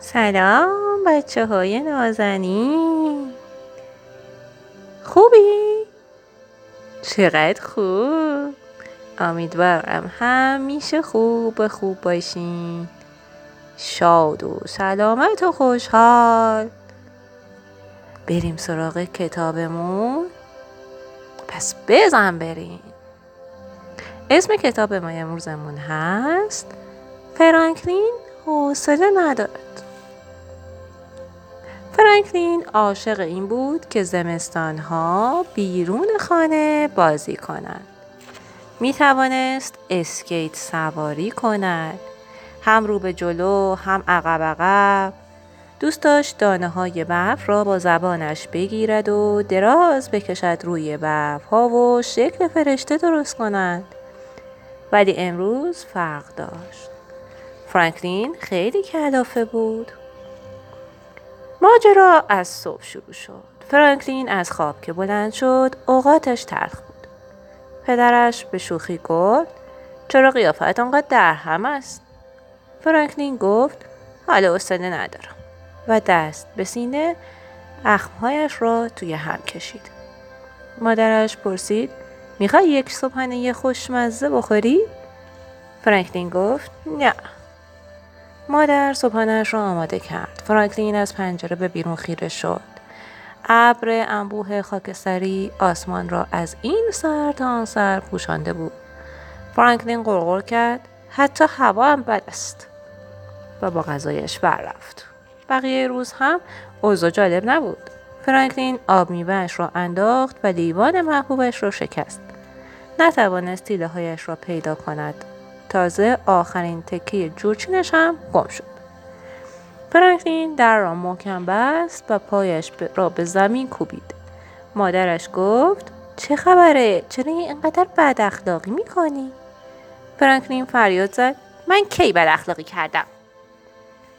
سلام بچه های نازنین. خوبی؟ چقدر خوب. امیدوارم همیشه خوب خوب باشین. شاد و سلامت و خوشحال. بریم سراغ کتابمون. پس بزن بریم. اسم کتاب ما امروزمون هست فرانکلین حوصله ندارد. فرانکلین عاشق این بود که زمستانها بیرون خانه بازی کند. می توانست اسکیت سواری کند. هم رو به جلو هم عقب عقب. دوست داشت دانه های برف را با زبانش بگیرد و دراز بکشد روی برف ها و شکل فرشته درست کند. ولی امروز فرق داشت. فرانکلین خیلی کلافه بود. ماجرا از صبح شروع شد. فرانکلین از خواب که بلند شد اوقاتش تلخ بود. پدرش به شوخی گفت چرا قیافت آنقدر در هم است؟ فرانکلین گفت حالا حوصله ندارم و دست به سینه اخمهایش را توی هم کشید. مادرش پرسید می‌خوای یک صبحانه خوشمزه بخوری؟ فرانکلین گفت نه مادر صبحانهاش را آماده کرد. فرانکلین از پنجره به بیرون خیره شد. ابر انبوه خاکستری آسمان را از این سر تا آن سر پوشانده بود. فرانکلین قرقر کرد حتی هوا هم بد است و با غذایش رفت. بقیه روز هم اوضاع جالب نبود. فرانکلین آب میوهش را انداخت و لیوان محبوبش را شکست. نتوانست تیله هایش را پیدا کند تازه آخرین تکه جورچینش هم گم شد. فرانکلین در را محکم بست و پایش را به زمین کوبید. مادرش گفت چه خبره؟ چرا اینقدر بد اخلاقی می‌کنی؟ فرانکلین فریاد زد من کی بد اخلاقی کردم؟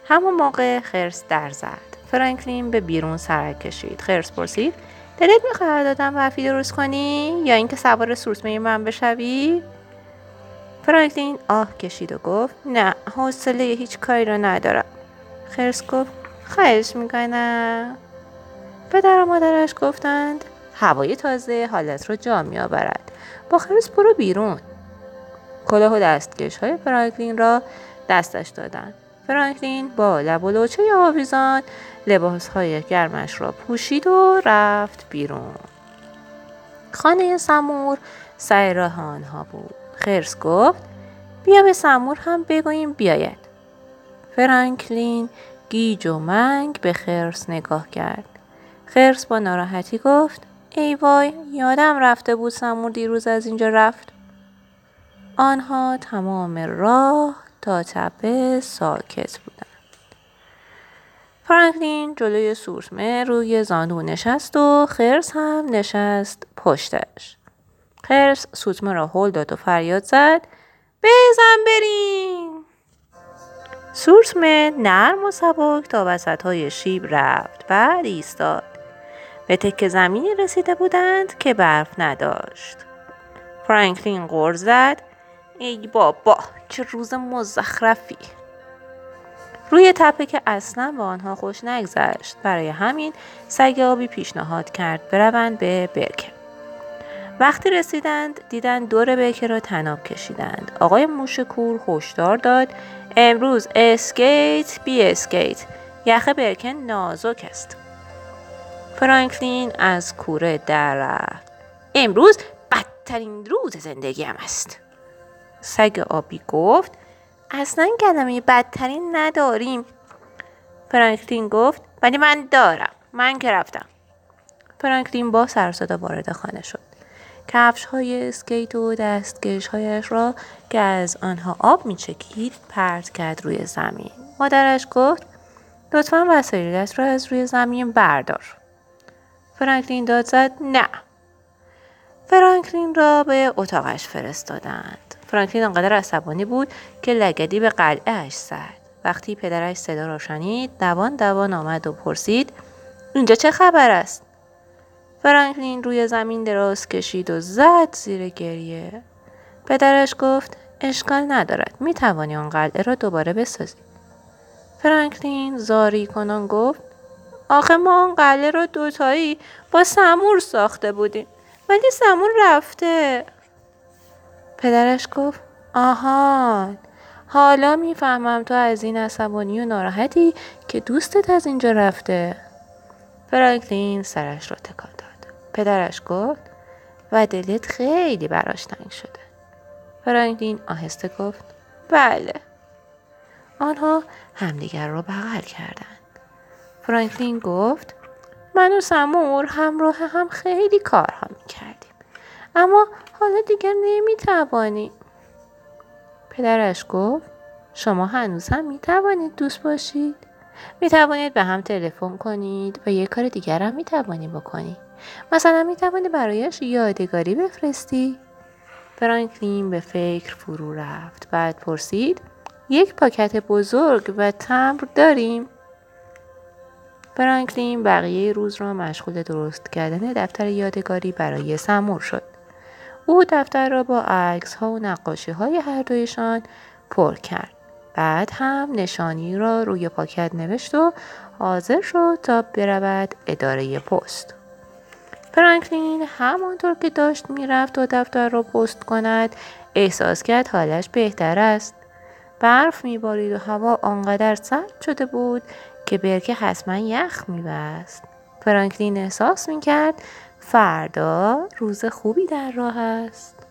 همون موقع خرس در زد. فرانکلین به بیرون سرک کشید. خرس پرسید دلت می‌خواهد دادم برفی درست کنی یا اینکه سوار سورسمه من بشوی فرانکلین آه کشید و گفت نه حوصله هیچ کاری رو ندارم. خرس گفت خواهش می‌کنم. پدر و مادرش گفتند هوای تازه حالت رو جا میآورد. با خرس برو بیرون. کلاه و دستکش های فرانکلین را دستش دادند فرانکلین با لب و لوچه آویزان لباس های گرمش را پوشید و رفت بیرون. خانه سمور سر راه آنها بود. خرس گفت بیا به سمور هم بگوییم بیاید. فرانکلین گیج و منگ به خرس نگاه کرد. خرس با ناراحتی گفت ای وای یادم رفته بود سمور دیروز از اینجا رفت. آنها تمام راه تا تپه ساکت بودند. فرانکلین جلوی سورمه روی زانو نشست و خرس هم نشست پشتش. خرس سوتمه را هل داد و فریاد زد بزن بریم. سورسمه نرم و سبک تا وسط های شیب رفت بعد ایستاد. به تکه زمینی رسیده بودند که برف نداشت. فرانکلین غر زد ای بابا چه روز مزخرفی. روی تپه که اصلا با آنها خوش نگذشت برای همین سگ آبی پیشنهاد کرد بروند به برکه وقتی رسیدند دیدند دور برکه را طناب کشیدند. آقای موش کور هشدار داد امروز اسکیت بی اسکیت. یخ برکن نازک است. فرانکلین از کوره در رفت. امروز بدترین روز زندگیم است. سگ آبی گفت اصلا کلمه بدترین نداریم. فرانکلین گفت ولی من دارم. من که رفتم. فرانکلین با سرصدا وارد خانه شد. کفش های اسکیت و دستکش هایش را که از آنها آب می چکید پرت کرد روی زمین. مادرش گفت لطفا وسایلت را از روی زمین بردار. فرانکلین داد زد نه. فرانکلین را به اتاقش فرستادند. فرانکلین آنقدر عصبانی بود که لگدی به قلعهش زد. وقتی پدرش صدا را شنید دوان دوان آمد و پرسید اینجا چه خبر است؟ فرانکلین روی زمین دراز کشید و زد زیر گریه. پدرش گفت اشکال ندارد. می توانی آن قلعه را دوباره بسازی. فرانکلین زاری کنان گفت آخه ما اون قله رو دوتایی با سمور ساخته بودیم ولی سمور رفته پدرش گفت آهان حالا می‌فهمم تو از این عصبانی و ناراحتی که دوستت از اینجا رفته فرانکلین سرش را تکان پدرش گفت و دلت خیلی براش تنگ شده فرانکلین آهسته گفت بله آنها همدیگر را بغل کردند فرانکلین گفت من و سمور همراه هم خیلی کارها می کردیم. اما حالا دیگر نمی توانیم. پدرش گفت شما هنوز هم می توانید دوست باشید؟ می توانید به هم تلفن کنید و یک کار دیگر هم می توانید بکنید. مثلا می توانید برایش یادگاری بفرستی؟ فرانکلین به فکر فرو رفت. بعد پرسید یک پاکت بزرگ و تمبر داریم؟ فرانکلین بقیه روز را مشغول درست کردن دفتر یادگاری برای سمور شد. او دفتر را با عکس ها و نقاشی های هر دویشان پر کرد. بعد هم نشانی را روی پاکت نوشت و حاضر شد تا برود اداره پست. فرانکلین همانطور که داشت می‌رفت تا دفتر را پست کند احساس کرد حالش بهتر است. برف میبارید و هوا آنقدر سرد شده بود که برکه حتما یخ میبست. فرانکلین احساس می‌کرد فردا روز خوبی در راه است.